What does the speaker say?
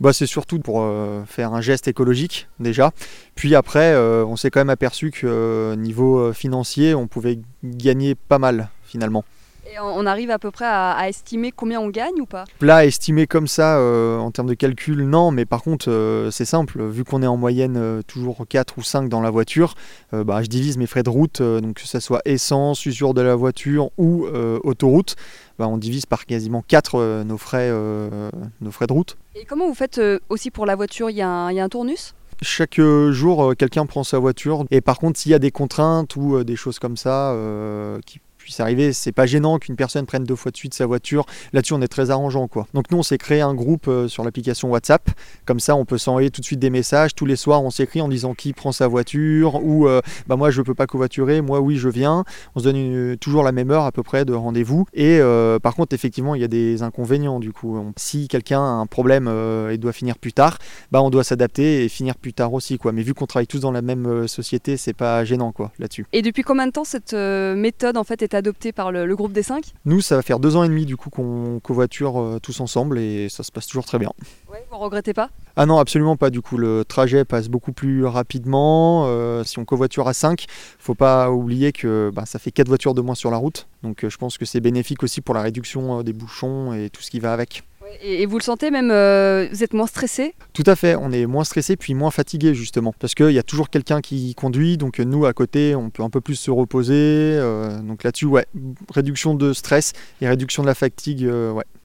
bah, C'est surtout pour euh, faire un geste écologique déjà. Puis après, euh, on s'est quand même aperçu que euh, niveau financier, on pouvait gagner pas mal finalement. On arrive à peu près à, estimer combien on gagne ou pas? Là, estimer comme ça en termes de calcul, non, mais par contre, c'est simple. Vu qu'on est en moyenne toujours 4 ou 5 dans la voiture, bah, je divise mes frais de route, donc que ce soit essence, usure de la voiture ou autoroute. Bah, on divise par quasiment 4 euh, nos, frais, euh, nos frais de route. Et comment vous faites euh, aussi pour la voiture? Il y, a un tournus chaque jour, quelqu'un prend sa voiture. Et par contre, s'il y a des contraintes ou des choses comme ça qui puisse arriver. C'est pas gênant qu'une personne prenne deux fois de suite sa voiture. Là-dessus, on est très arrangeant. Quoi. Donc, nous, on s'est créé un groupe euh, sur l'application WhatsApp. Comme ça, on peut s'envoyer tout de suite des messages. Tous les soirs, on s'écrit en disant qui prend sa voiture ou euh, bah, moi, je peux pas covoiturer. Moi, oui, je viens. On se donne toujours la même heure à peu près de rendez-vous. Et euh, par contre, effectivement, il y a des inconvénients du coup. si quelqu'un a un problème et doit finir plus tard, bah, on doit s'adapter et finir plus tard aussi. Quoi. Mais vu qu'on travaille tous dans la même société, c'est pas gênant quoi là-dessus. Et depuis combien de temps cette méthode en fait est adopté par le, groupe des 5 Nous, ça va faire deux ans et demi du coup qu'on covoiture euh, tous ensemble et ça se passe toujours très bien. Ouais, vous regrettez pas? Ah non, absolument pas. Du coup, le trajet passe beaucoup plus rapidement. Euh, si on covoiture à 5, faut pas oublier que bah, ça fait 4 voitures de moins sur la route. Donc euh, je pense que c'est bénéfique aussi pour la réduction des bouchons et tout ce qui va avec. Et, vous le sentez même, euh, vous êtes moins stressé Tout à fait, on est moins stressé puis moins fatigué justement. Parce qu'il y a toujours quelqu'un qui conduit, donc nous à côté on peut un peu plus se reposer. Euh, donc là-dessus, ouais, réduction de stress et réduction de la fatigue, euh, ouais.